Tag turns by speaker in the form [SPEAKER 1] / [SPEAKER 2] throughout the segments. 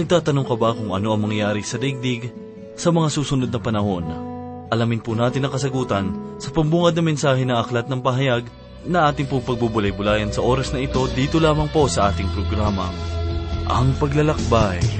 [SPEAKER 1] Nagtatanong ka ba kung ano ang mangyayari sa daigdig sa mga susunod na panahon? Alamin po natin ang kasagutan sa pambungad na mensahe ng Aklat ng Pahayag na ating pong pagbubulay-bulayan sa oras na ito dito lamang po sa ating programa. Ang Paglalakbay.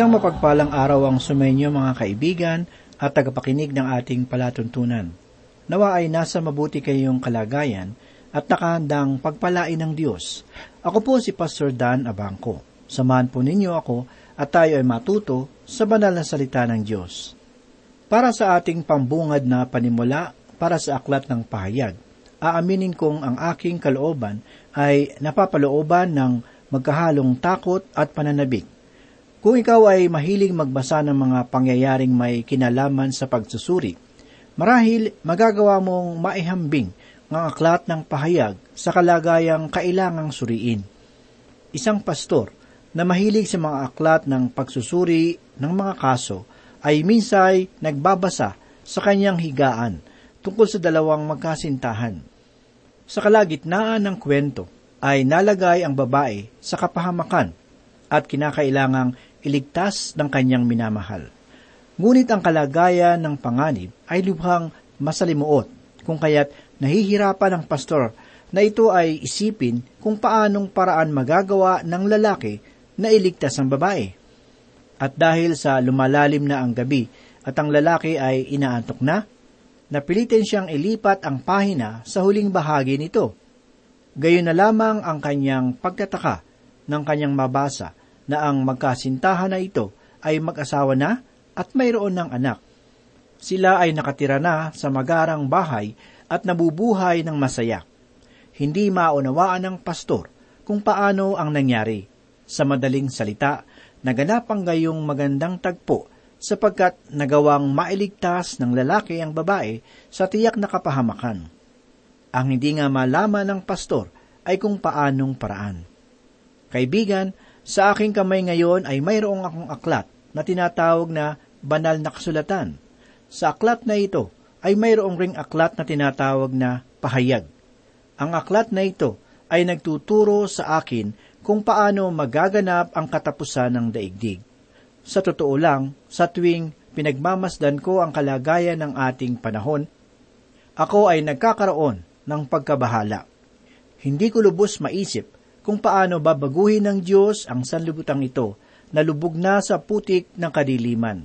[SPEAKER 2] Isang mapagpalang araw ang sumainyo mga kaibigan at tagapakinig ng ating palatuntunan. Nawa ay nasa mabuti kayong kalagayan at nakahandang pagpalain ng Diyos. Ako po si Pastor Dan Abangco. Samahan po ninyo ako at tayo ay matuto sa banal na salita ng Diyos. Para sa ating pambungad na panimula para sa aklat ng pahayag, aaminin kong ang aking kalooban ay napapalooban ng magkahalong takot at pananabik. Kung ikaw ay mahiling magbasa ng mga pangyayaring may kinalaman sa pagsusuri, marahil magagawa mong maihambing ang aklat ng pahayag sa kalagayang kailangang suriin. Isang pastor na mahilig sa mga aklat ng pagsusuri ng mga kaso ay minsay nagbabasa sa kanyang higaan tungkol sa dalawang magkasintahan. Sa kalagitnaan ng kwento ay nalagay ang babae sa kapahamakan at kinakailangang iligtas ng kanyang minamahal. Ngunit ang kalagayan ng panganib ay lubhang masalimuot, kung kaya't nahihirapan ang pastor na ito ay isipin kung paanong paraan magagawa ng lalaki na iligtas ang babae. At dahil sa lumalalim na ang gabi at ang lalaki ay inaantok na, napilitin siyang ilipat ang pahina sa huling bahagi nito. Gayon na lamang ang kanyang pagtataka ng kanyang mabasa na ang magkasintahan na ito ay mag-asawa na at mayroon ng anak. Sila ay nakatira na sa magarang bahay at nabubuhay ng masaya. Hindi maunawaan ng pastor kung paano ang nangyari. Sa madaling salita, naganap ang gayong magandang tagpo sapagkat nagawang mailigtas ng lalaki ang babae sa tiyak na kapahamakan. Ang hindi nga malaman ng pastor ay kung paanong paraan. Kaibigan, sa aking kamay ngayon ay mayroong akong aklat na tinatawag na banal na kasulatan. Sa aklat na ito ay mayroong ring aklat na tinatawag na pahayag. Ang aklat na ito ay nagtuturo sa akin kung paano magaganap ang katapusan ng daigdig. Sa totoo lang, sa tuwing pinagmamasdan ko ang kalagayan ng ating panahon, ako ay nagkakaroon ng pagkabahala. Hindi ko lubos maisip kung paano babaguhin ng Diyos ang sanlibutang ito na lubog na sa putik ng kadiliman.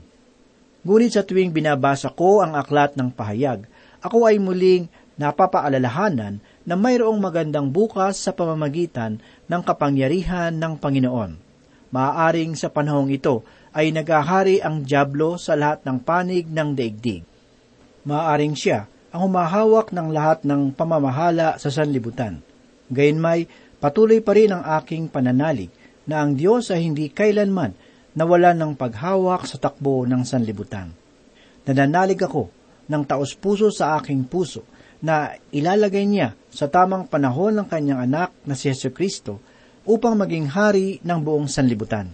[SPEAKER 2] Ngunit sa tuwing binabasa ko ang aklat ng pahayag, ako ay muling napapaalalahanan na mayroong magandang bukas sa pamamagitan ng kapangyarihan ng Panginoon. Maaaring sa panahong ito ay nagahari ang Diablo sa lahat ng panig ng daigdig. Maaaring siya ang humahawak ng lahat ng pamamahala sa sanlibutan. Gayunmay, patuloy pa rin ang aking pananalig na ang Diyos ay hindi kailanman nawala ng paghawak sa takbo ng sanlibutan. Nananalig ako ng taos puso sa aking puso na ilalagay niya sa tamang panahon ng kanyang anak na si Yesu Kristo upang maging hari ng buong sanlibutan.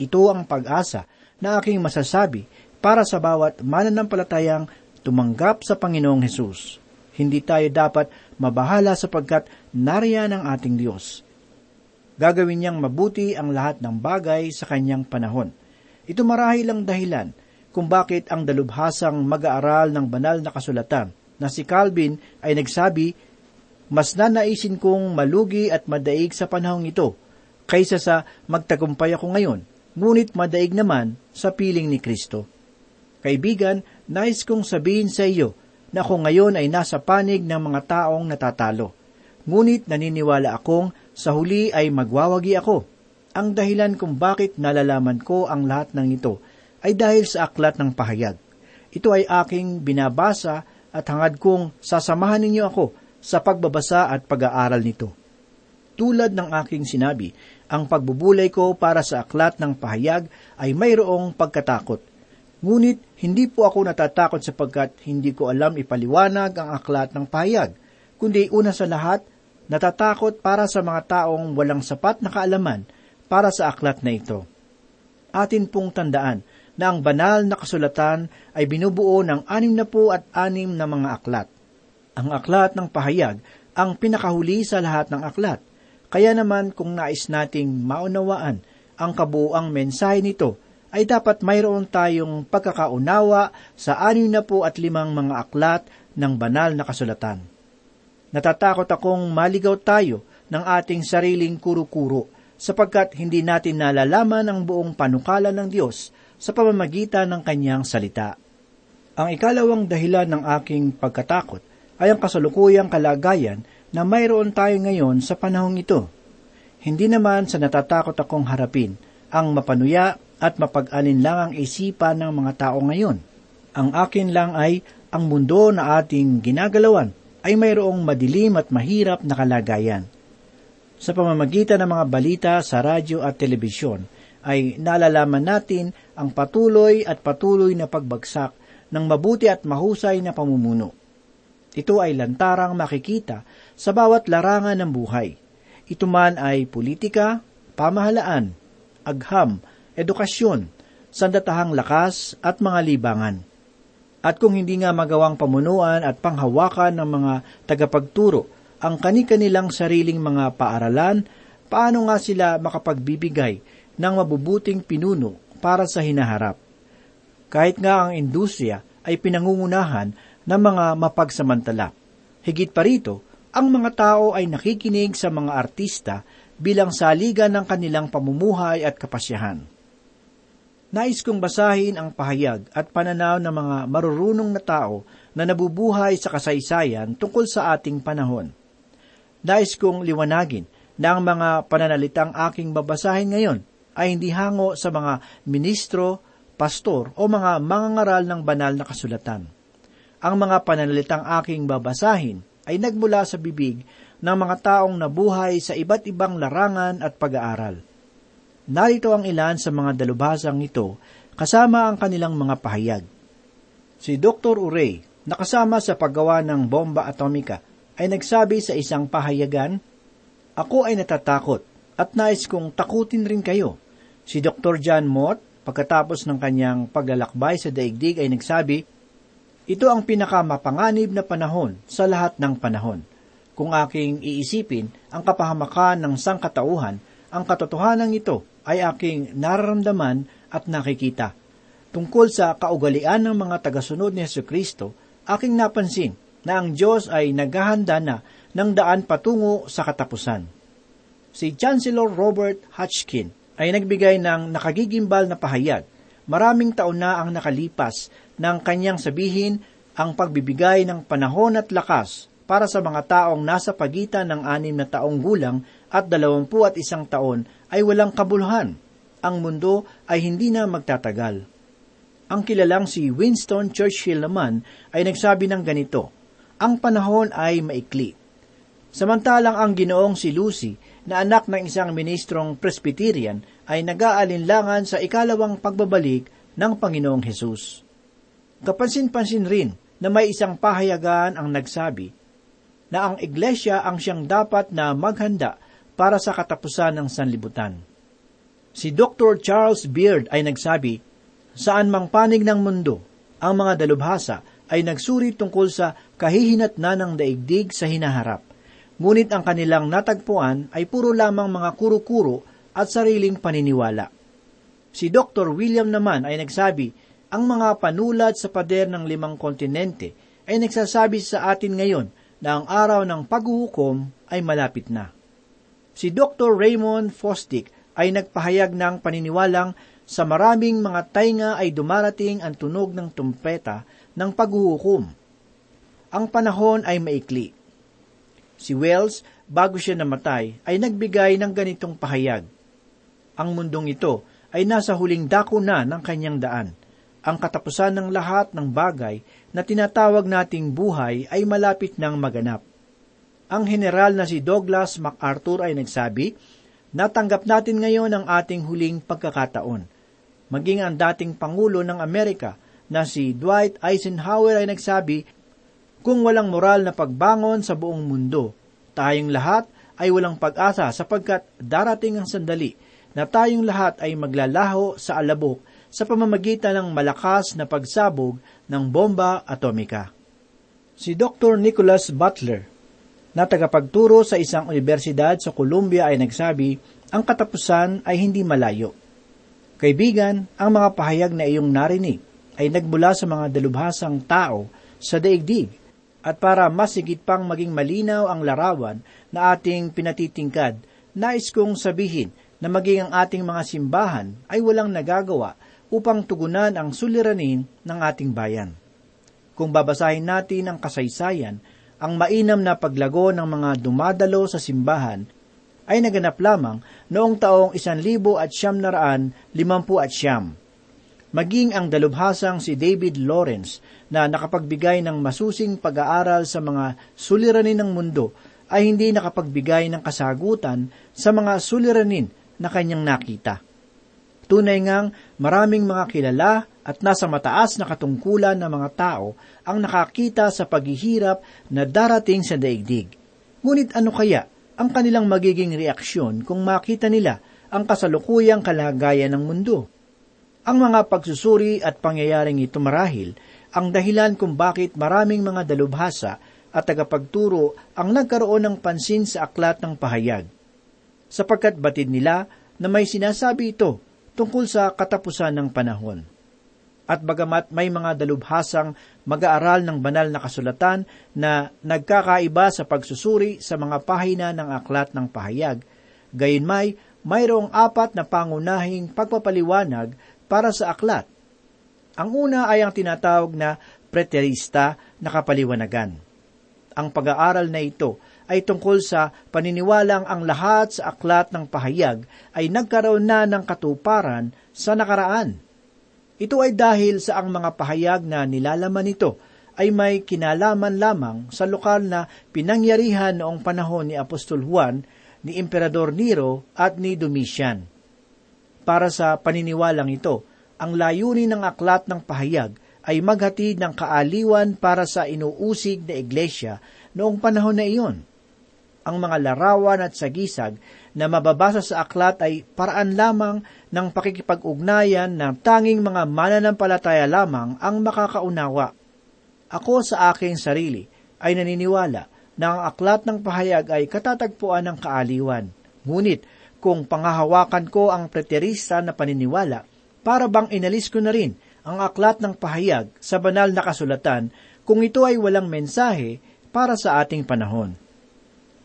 [SPEAKER 2] Ito ang pag-asa na aking masasabi para sa bawat mananampalatayang tumanggap sa Panginoong Hesus. Hindi tayo dapat mabahala sapagkat nariyan ang ating Diyos. Gagawin niyang mabuti ang lahat ng bagay sa kanyang panahon. Ito marahil ang dahilan kung bakit ang dalubhasang mag-aaral ng banal na kasulatan na si Calvin ay nagsabi, Mas nanaisin kong malugi at madaig sa panahong ito, kaysa sa magtagumpay ako ngayon, ngunit madaig naman sa piling ni Kristo. Kaibigan, nais kong sabihin sa iyo na ako ngayon ay nasa panig ng mga taong natatalo. Ngunit naniniwala akong sa huli ay magwawagi ako. Ang dahilan kung bakit nalalaman ko ang lahat ng ito ay dahil sa aklat ng pahayag. Ito ay aking binabasa at hangad kong sasamahan ninyo ako sa pagbabasa at pag-aaral nito. Tulad ng aking sinabi, ang pagbubulay ko para sa aklat ng pahayag ay mayroong pagkatakot. Ngunit hindi po ako natatakot sapagkat hindi ko alam ipaliwanag ang aklat ng pahayag, kundi una sa lahat, natatakot para sa mga taong walang sapat na kaalaman para sa aklat na ito. Atin pong tandaan na ang banal na kasulatan ay binubuo ng anim na po at anim na mga aklat. Ang aklat ng pahayag ang pinakahuli sa lahat ng aklat. Kaya naman kung nais nating maunawaan ang kabuuang mensahe nito, ay dapat mayroon tayong pagkakaunawa sa anim na po at limang mga aklat ng banal na kasulatan. Natatakot akong maligaw tayo ng ating sariling kuro-kuro sapagkat hindi natin nalalaman ang buong panukala ng Diyos sa pamamagitan ng kanyang salita. Ang ikalawang dahilan ng aking pagkatakot ay ang kasalukuyang kalagayan na mayroon tayo ngayon sa panahong ito. Hindi naman sa natatakot akong harapin ang mapanuya at mapag-alinlang ang isipan ng mga tao ngayon. Ang akin lang ay ang mundo na ating ginagalawan ay mayroong madilim at mahirap na kalagayan. Sa pamamagitan ng mga balita sa radyo at telebisyon, ay nalalaman natin ang patuloy at patuloy na pagbagsak ng mabuti at mahusay na pamumuno. Ito ay lantarang makikita sa bawat larangan ng buhay. Ito man ay politika, pamahalaan, agham, edukasyon, sandatahang lakas at mga libangan. At kung hindi nga magawang pamunuan at panghawakan ng mga tagapagturo ang kani-kanilang sariling mga paaralan, paano nga sila makapagbibigay ng mabubuting pinuno para sa hinaharap. Kahit nga ang industriya ay pinangungunahan ng mga mapagsamantala. Higit pa rito, ang mga tao ay nakikinig sa mga artista bilang saligan ng kanilang pamumuhay at kapasyahan. Nais kong basahin ang pahayag at pananaw ng mga marurunong na tao na nabubuhay sa kasaysayan tungkol sa ating panahon. Nais kong liwanagin na ang mga pananalitang aking babasahin ngayon ay hindi hango sa mga ministro, pastor o mga mangangaral ng banal na kasulatan. Ang mga pananalitang aking babasahin ay nagmula sa bibig ng mga taong nabuhay sa iba't ibang larangan at pag-aaral. Narito ang ilan sa mga dalubhasang ito, kasama ang kanilang mga pahayag. Si Dr. Urey, nakasama sa paggawa ng bomba atomika, ay nagsabi sa isang pahayagan, Ako ay natatakot at nais kong takutin rin kayo. Si Dr. John Mott, pagkatapos ng kanyang paglalakbay sa daigdig ay nagsabi, Ito ang pinakamapanganib na panahon sa lahat ng panahon. Kung aking iisipin ang kapahamakan ng sangkatauhan, ang katotohanan ito ay aking nararamdaman at nakikita. Tungkol sa kaugalian ng mga tagasunod ni Yesu Kristo, aking napansin na ang Diyos ay naghahanda na ng daan patungo sa katapusan. Si Chancellor Robert Hutchkin ay nagbigay ng nakagigimbal na pahayag. Maraming taon na ang nakalipas ng kanyang sabihin ang pagbibigay ng panahon at lakas para sa mga taong nasa pagitan ng anim na taong gulang at dalawampu at isang taon ay walang kabuluhan. Ang mundo ay hindi na magtatagal. Ang kilalang si Winston Churchill naman ay nagsabi ng ganito, Ang panahon ay maikli. Samantalang ang ginoong si Lucy, na anak ng isang ministrong Presbyterian, ay nag-aalinlangan sa ikalawang pagbabalik ng Panginoong Hesus. Kapansin-pansin rin na may isang pahayagan ang nagsabi na ang iglesia ang siyang dapat na maghanda para sa katapusan ng sanlibutan. Si Dr. Charles Beard ay nagsabi, saan mang panig ng mundo, ang mga dalubhasa ay nagsuri tungkol sa kahihinat na ng daigdig sa hinaharap. Ngunit ang kanilang natagpuan ay puro lamang mga kuro-kuro at sariling paniniwala. Si Dr. William naman ay nagsabi, ang mga panulat sa pader ng limang kontinente ay nagsasabi sa atin ngayon na ang araw ng paghuhukom ay malapit na. Si Dr. Raymond Fosdick ay nagpahayag ng paniniwalang sa maraming mga tainga ay dumarating ang tunog ng tumpeta ng paghuhukom. Ang panahon ay maikli. Si Wells, bago siya namatay, ay nagbigay ng ganitong pahayag. Ang mundong ito ay nasa huling dako na ng kanyang daan. Ang katapusan ng lahat ng bagay na tinatawag nating buhay ay malapit ng maganap. Ang general na si Douglas MacArthur ay nagsabi, Natanggap natin ngayon ang ating huling pagkakataon. Maging ang dating Pangulo ng Amerika na si Dwight Eisenhower ay nagsabi, Kung walang moral na pagbangon sa buong mundo, tayong lahat ay walang pag-asa sapagkat darating ang sandali na tayong lahat ay maglalaho sa alabok sa pamamagitan ng malakas na pagsabog ng bomba atomika. Si Dr. Nicholas Butler, na tagapagturo sa isang universidad sa Columbia ay nagsabi, ang katapusan ay hindi malayo. Kaibigan, ang mga pahayag na iyong narinig ay nagmula sa mga dalubhasang tao sa daigdig at para mas higit pang maging malinaw ang larawan na ating pinatitingkad, nais kong sabihin na maging ang ating mga simbahan ay walang nagagawa upang tugunan ang suliranin ng ating bayan. Kung babasahin natin ang kasaysayan, ang mainam na paglago ng mga dumadalo sa simbahan ay naganap lamang noong taong isan libo at siyam naraan limampu at siyam. Maging ang dalubhasang si David Lawrence na nakapagbigay ng masusing pag-aaral sa mga suliranin ng mundo ay hindi nakapagbigay ng kasagutan sa mga suliranin na kanyang nakita. Tunay ngang maraming mga kilala at nasa mataas na katungkulan ng mga tao ang nakakita sa paghihirap na darating sa daigdig. Ngunit ano kaya ang kanilang magiging reaksyon kung makita nila ang kasalukuyang kalagayan ng mundo? Ang mga pagsusuri at pangyayaring ito marahil ang dahilan kung bakit maraming mga dalubhasa at tagapagturo ang nagkaroon ng pansin sa aklat ng pahayag. Sapagkat batid nila na may sinasabi ito tungkol sa katapusan ng panahon. At bagamat may mga dalubhasang mag-aaral ng banal na kasulatan na nagkakaiba sa pagsusuri sa mga pahina ng aklat ng pahayag, gayon may mayroong apat na pangunahing pagpapaliwanag para sa aklat. Ang una ay ang tinatawag na preterista na kapaliwanagan. Ang pag-aaral na ito ay tungkol sa paniniwalang ang lahat sa aklat ng pahayag ay nagkaroon na ng katuparan sa nakaraan. Ito ay dahil sa ang mga pahayag na nilalaman nito ay may kinalaman lamang sa lokal na pinangyarihan noong panahon ni Apostol Juan, ni Emperador Nero at ni Domitian. Para sa paniniwalang ito, ang layunin ng aklat ng pahayag ay maghatid ng kaaliwan para sa inuusig na iglesia noong panahon na iyon. Ang mga larawan at sagisag na mababasa sa aklat ay paraan lamang ng pakikipag-ugnayan ng tanging mga mananampalataya lamang ang makakaunawa. Ako sa aking sarili ay naniniwala na ang aklat ng pahayag ay katatagpuan ng kaaliwan. Ngunit kung pangahawakan ko ang preterista na paniniwala, para bang inalis ko na rin ang aklat ng pahayag sa banal na kasulatan kung ito ay walang mensahe para sa ating panahon.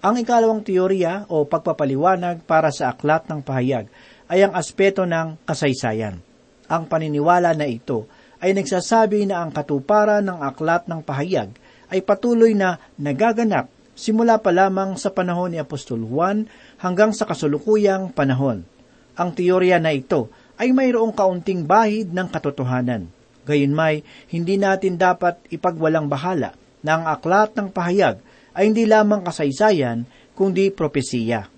[SPEAKER 2] Ang ikalawang teorya o pagpapaliwanag para sa aklat ng pahayag ay ang aspeto ng kasaysayan. Ang paniniwala na ito ay nagsasabi na ang katuparan ng aklat ng pahayag ay patuloy na nagaganap simula pa lamang sa panahon ni Apostol Juan hanggang sa kasulukuyang panahon. Ang teorya na ito ay mayroong kaunting bahid ng katotohanan. Gayunmay, hindi natin dapat ipagwalang bahala na ang aklat ng pahayag ay hindi lamang kasaysayan, kundi propesiya.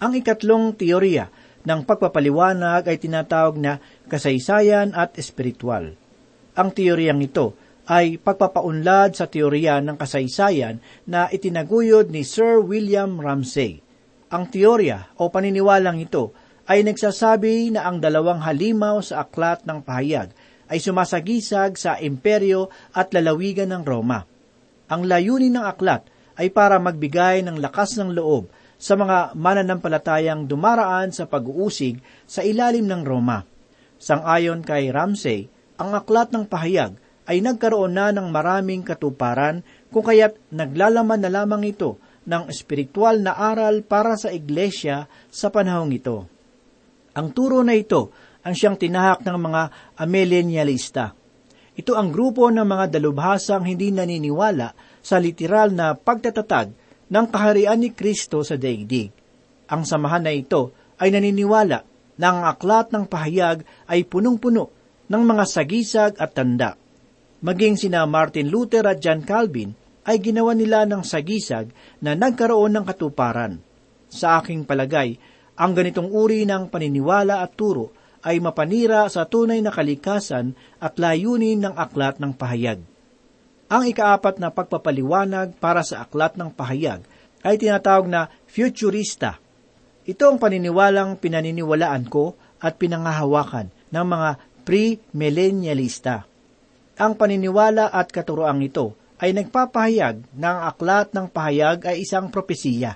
[SPEAKER 2] Ang ikatlong teorya ng pagpapaliwanag ay tinatawag na kasaysayan at espiritual. Ang teoryang ito ay pagpapaunlad sa teorya ng kasaysayan na itinaguyod ni Sir William Ramsay. Ang teorya o paniniwalang ito ay nagsasabi na ang dalawang halimaw sa aklat ng pahayag ay sumasagisag sa imperyo at lalawigan ng Roma. Ang layunin ng aklat ay para magbigay ng lakas ng loob sa mga mananampalatayang dumaraan sa pag-uusig sa ilalim ng Roma. Sangayon kay Ramsey, ang aklat ng pahayag ay nagkaroon na ng maraming katuparan kung kaya't naglalaman na lamang ito ng espiritual na aral para sa iglesia sa panahong ito. Ang turo na ito ang siyang tinahak ng mga amillennialista. Ito ang grupo ng mga dalubhasang hindi naniniwala sa literal na pagtatatag ng kaharian ni Kristo sa daigdig. Ang samahan na ito ay naniniwala na ang aklat ng pahayag ay punong-puno ng mga sagisag at tanda. Maging sina Martin Luther at John Calvin ay ginawa nila ng sagisag na nagkaroon ng katuparan. Sa aking palagay, ang ganitong uri ng paniniwala at turo ay mapanira sa tunay na kalikasan at layunin ng aklat ng pahayag. Ang ikaapat na pagpapaliwanag para sa aklat ng pahayag ay tinatawag na futurista. Ito ang paniniwalang pinaniniwalaan ko at pinangahawakan ng mga pre-millennialista. Ang paniniwala at katuroang ito ay nagpapahayag na ang aklat ng pahayag ay isang propesiya.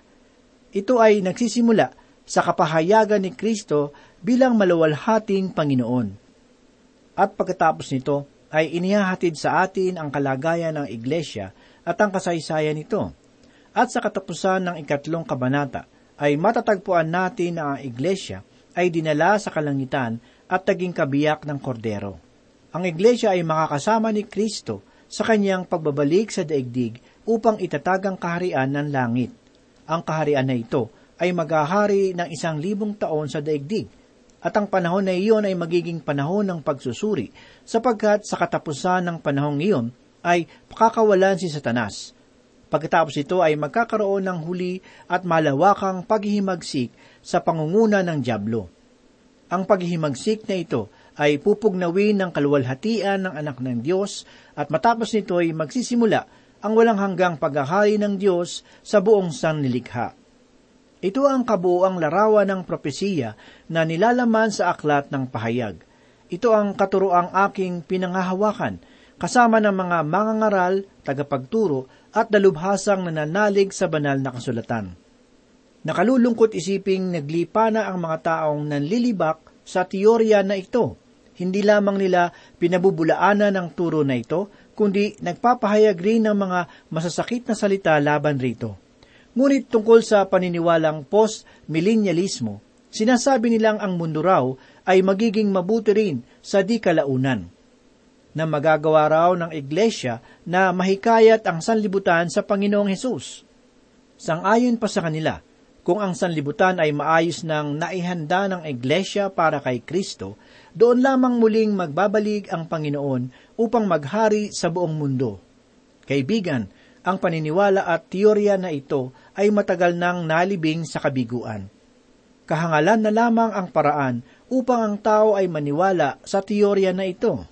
[SPEAKER 2] Ito ay nagsisimula sa kapahayagan ni Kristo bilang maluwalhating Panginoon. At pagkatapos nito, ay inihahatid sa atin ang kalagayan ng Iglesia at ang kasaysayan nito. At sa katapusan ng ikatlong kabanata, ay matatagpuan natin na ang Iglesia ay dinala sa kalangitan at naging kabiyak ng kordero. Ang Iglesia ay makakasama ni Kristo sa kanyang pagbabalik sa daigdig upang itatag ang kaharian ng langit. Ang kaharian na ito ay maghahari ng isang libong taon sa daigdig. At ang panahon na iyon ay magiging panahon ng pagsusuri, sapagkat sa katapusan ng panahong iyon ay pakakawalan si Satanas. Pagkatapos ito ay magkakaroon ng huli at malawakang paghihimagsik sa pangunguna ng Diablo. Ang paghihimagsik na ito ay pupugnawin ng kaluwalhatian ng anak ng Diyos at matapos nito ay magsisimula ang walang hanggang paghahari ng Diyos sa buong sanlilikha. Ito ang kabuoang larawan ng propesiya na nilalaman sa aklat ng pahayag. Ito ang katuroang aking pinangahawakan, kasama ng mga mangangaral, tagapagturo, at dalubhasang nananalig sa banal na kasulatan. Nakalulungkot isiping naglipa na ang mga taong nanlilibak sa teorya na ito. Hindi lamang nila pinabubulaanan ng turo na ito, kundi nagpapahayag rin ng mga masasakit na salita laban rito. Ngunit tungkol sa paniniwalang post-millennialismo, sinasabi nilang ang mundo raw ay magiging mabuti rin sa di kalaunan na magagawa raw ng iglesia na mahikayat ang sanlibutan sa Panginoong Hesus. Sangayon pa sa kanila, kung ang sanlibutan ay maayos ng naihanda ng iglesia para kay Kristo, doon lamang muling magbabalik ang Panginoon upang maghari sa buong mundo. Kaibigan, ang paniniwala at teorya na ito ay matagal nang nalibing sa kabiguan. Kahangalan na lamang ang paraan upang ang tao ay maniwala sa teorya na ito.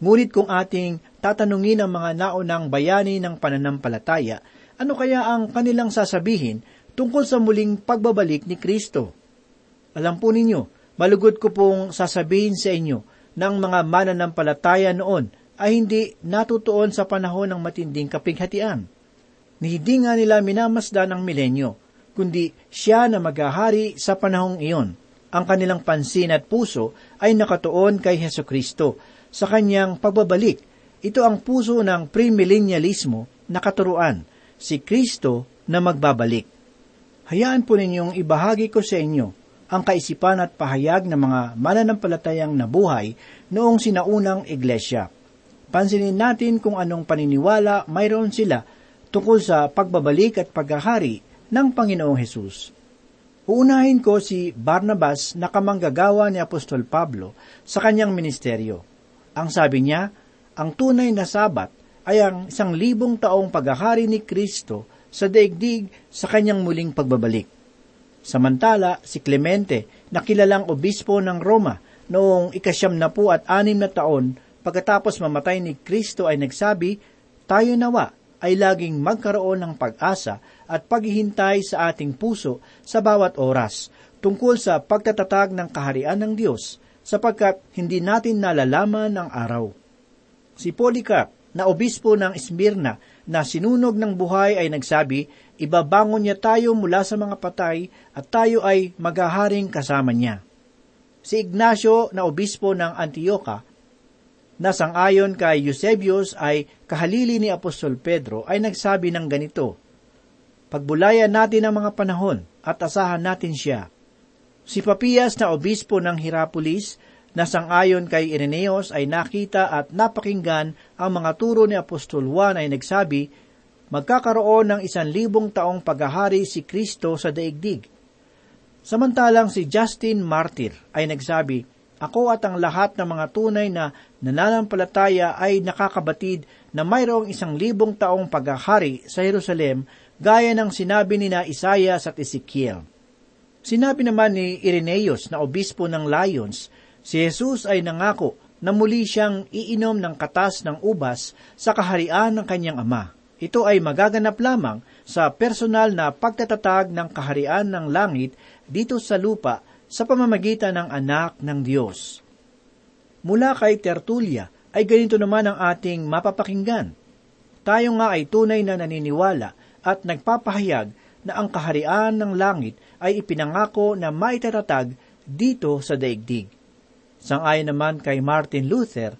[SPEAKER 2] Ngunit kung ating tatanungin ang mga naunang bayani ng pananampalataya, ano kaya ang kanilang sasabihin tungkol sa muling pagbabalik ni Kristo? Alam po ninyo, malugod ko pong sasabihin sa inyo ng mga mananampalataya noon ay hindi natutuon sa panahon ng matinding kapighatian. Hindi nga nila minamasdan ang milenyo, kundi siya na maghahari sa panahong iyon. Ang kanilang pansin at puso ay nakatuon kay Heso Kristo sa kanyang pagbabalik. Ito ang puso ng premillennialismo na katuruan, si Kristo na magbabalik. Hayaan po ninyong ibahagi ko sa inyo ang kaisipan at pahayag ng mga mananampalatayang nabuhay noong sinaunang iglesia. Pansinin natin kung anong paniniwala mayroon sila tungkol sa pagbabalik at paghahari ng Panginoong Hesus. Uunahin ko si Barnabas na kamanggagawa ni Apostol Pablo sa kanyang ministeryo. Ang sabi niya, ang tunay na sabat ay ang isang libong taong paghahari ni Kristo sa daigdig sa kanyang muling pagbabalik. Samantala, si Clemente, na kilalang obispo ng Roma noong ikasyam na po at anim na taon pagkatapos mamatay ni Kristo ay nagsabi, tayo nawa ay laging magkaroon ng pag-asa at paghihintay sa ating puso sa bawat oras tungkol sa pagtatatag ng kaharian ng Diyos sapagkat hindi natin nalalaman ang araw. Si Polycarp, na obispo ng Smyrna na sinunog ng buhay ay nagsabi, ibabangon niya tayo mula sa mga patay at tayo ay maghaharing kasama niya. Si Ignacio na obispo ng Antioca na sangayon kay Eusebius ay kahalili ni Apostol Pedro ay nagsabi ng ganito, Pagbulayan natin ang mga panahon at asahan natin siya. Si Papias na obispo ng Hierapolis na sangayon kay Ireneos ay nakita at napakinggan ang mga turo ni Apostol Juan ay nagsabi, magkakaroon ng isan libong taong paghahari si Kristo sa daigdig. Samantalang si Justin Martyr ay nagsabi, Ako at ang lahat ng mga tunay na nananampalataya ay nakakabatid na mayroong isang libong taong paghahari sa Jerusalem gaya ng sinabi ni na Isaias at Ezekiel. Sinabi naman ni Irenaeus na obispo ng Lions, si Jesus ay nangako na muli siyang iinom ng katas ng ubas sa kaharian ng kanyang ama. Ito ay magaganap lamang sa personal na pagtatatag ng kaharian ng langit dito sa lupa sa pamamagitan ng anak ng Diyos. Mula kay Tertulia ay ganito naman ang ating mapapakinggan. Tayo nga ay tunay na naniniwala at nagpapahayag na ang kaharian ng langit ay ipinangako na maitatag dito sa daigdig. Sangayon naman kay Martin Luther,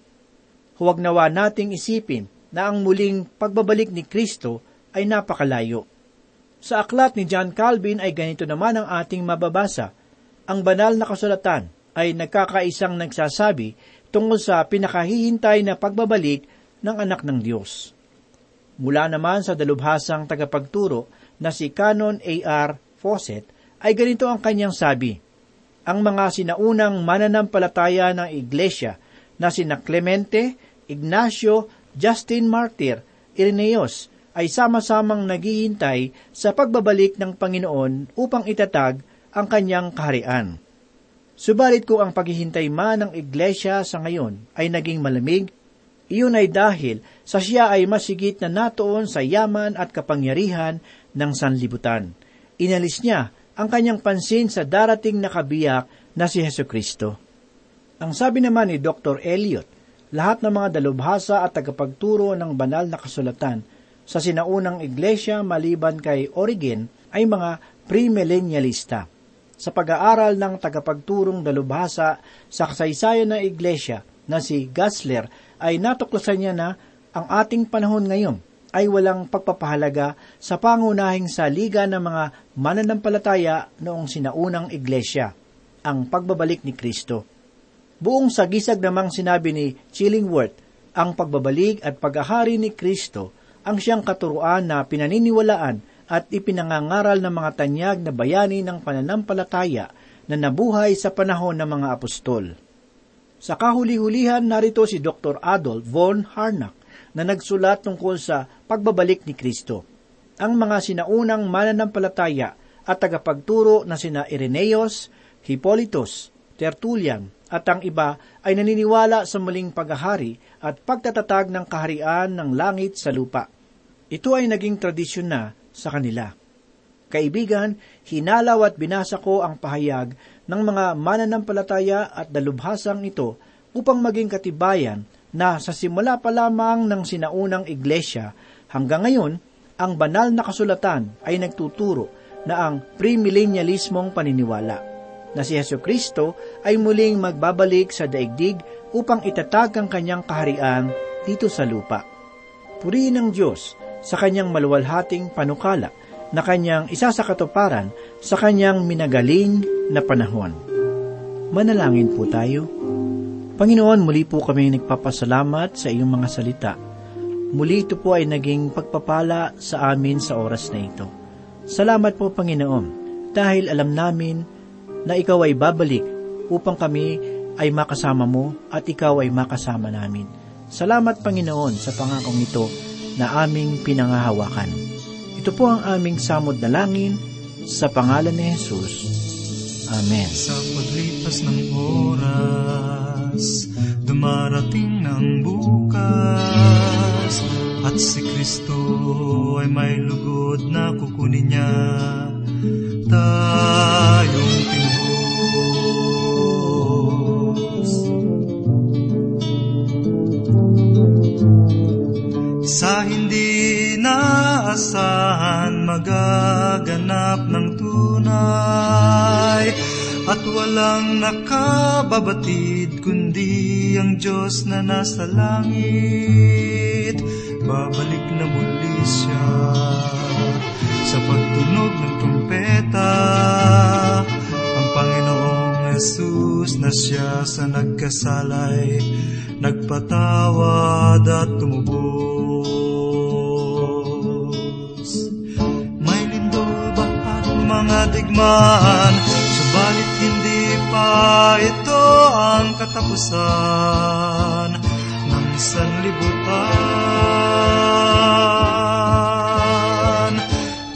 [SPEAKER 2] huwag nawa nating isipin na ang muling pagbabalik ni Kristo ay napakalayo. Sa aklat ni John Calvin ay ganito naman ang ating mababasa. Ang banal na kasulatan ay nagkakaisang nagsasabi tungkol sa pinakahihintay na pagbabalik ng anak ng Diyos. Mula naman sa dalubhasang tagapagturo na si Canon A.R. Fawcett ay ganito ang kanyang sabi, Ang mga sinaunang mananampalataya ng iglesia na sina Clemente, Ignacio, Justin Martyr, Irenaeus ay sama-samang naghihintay sa pagbabalik ng Panginoon upang itatag ang kanyang kaharian. Subalit kung ang paghihintay man ng iglesia sa ngayon ay naging malamig, iyon ay dahil sa siya ay masigit na natuon sa yaman at kapangyarihan ng sanlibutan. Inalis niya ang kanyang pansin sa darating na kabiyak na si Heso Kristo. Ang sabi naman ni Dr. Eliot, lahat ng mga dalubhasa at tagapagturo ng banal na kasulatan sa sinaunang iglesia maliban kay Origen ay mga premillennialista. Sa pag-aaral ng tagapagturong dalubhasa sa kasaysayan ng iglesia na si Gassler ay natuklasan niya na ang ating panahon ngayon ay walang pagpapahalaga sa pangunahing saliga ng mga mananampalataya noong sinaunang iglesia, ang pagbabalik ni Kristo. Buong sagisag namang sinabi ni Chillingworth, ang pagbabalik at paghahari ni Kristo ang siyang katuruan na pinaniniwalaan at ipinangangaral ng mga tanyag na bayani ng pananampalataya na nabuhay sa panahon ng mga apostol. Sa kahuli-hulihan narito si Dr. Adolf von Harnack na nagsulat tungkol sa pagbabalik ni Kristo. Ang mga sinaunang mananampalataya at tagapagturo na sina Irenaeus, Hippolytus, Tertullian, at ang iba ay naniniwala sa muling paghahari at pagtatatag ng kaharian ng langit sa lupa. Ito ay naging tradisyon na sa kanila. Kaibigan, hinalaw at binasa ko ang pahayag ng mga mananampalataya at dalubhasang ito upang maging katibayan na sa simula pa lamang ng sinaunang iglesia hanggang ngayon, ang banal na kasulatan ay nagtuturo na ang premillennialismong paniniwala na si Yesu Kristo ay muling magbabalik sa daigdig upang itatag ang kanyang kaharian dito sa lupa. Purihin ng Diyos sa kanyang maluwalhating panukala na kanyang isa sa katuparan sa kanyang minagaling na panahon. Manalangin po tayo. Panginoon, muli po kami nagpapasalamat sa iyong mga salita. Muli ito po ay naging pagpapala sa amin sa oras na ito. Salamat po, Panginoon, dahil alam namin na ikaw ay babalik upang kami ay makasama mo at ikaw ay makasama namin. Salamat, Panginoon, sa pangakong ito na aming pinangahawakan. Ito po ang aming samod na langin sa pangalan ni Jesus. Amen.
[SPEAKER 3] Sa paglipas ng oras, dumarating ng bukas, at si Kristo ay may lugod na kukunin niya tayong naasahan magaganap ng tunay. At walang nakababatid kundi ang Diyos na nasa langit. Babalik na muli siya sa pagtunog ng trumpeta Ang Panginoong Jesus na siya sa nagkasalay Nagpatawad at tumubos mga digmaan Subalit hindi pa ito ang katapusan Ng sanlibutan.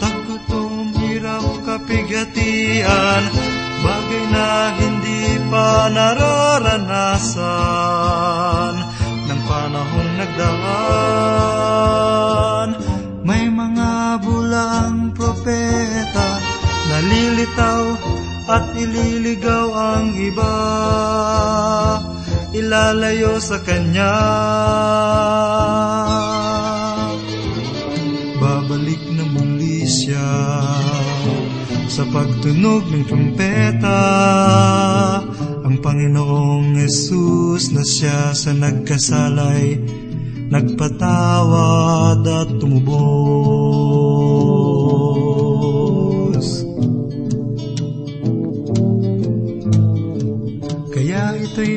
[SPEAKER 3] Tagutom, hirap, kapigatian Bagay na hindi pa nararanasan Ng panahong nagdaan at ililigaw ang iba. Ilalayo sa Kanya. Babalik na muli siya sa pagtunog ng trumpeta. Ang Panginoong Yesus na siya sa nagkasalay nagpatawad at tumubos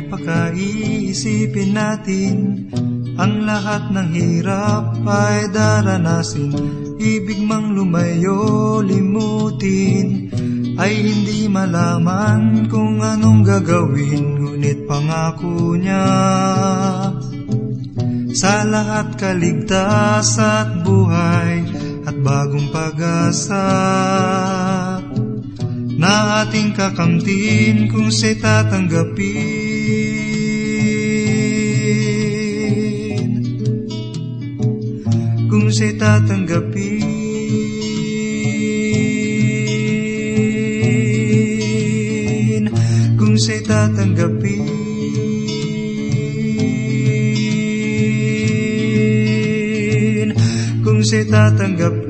[SPEAKER 3] pakaiisipin natin Ang lahat ng hirap ay daranasin. Ibig mang lumayo, limutin. Ay hindi malaman kung anong gagawin Ngunit pangako niya. Sa lahat kaligtas at buhay At bagong pag-asa na ating kakamtin kung siya'y tatanggapin. Kung siya'y tatanggapin. Kung siya'y tatanggapin. Kung siya'y tatanggapin.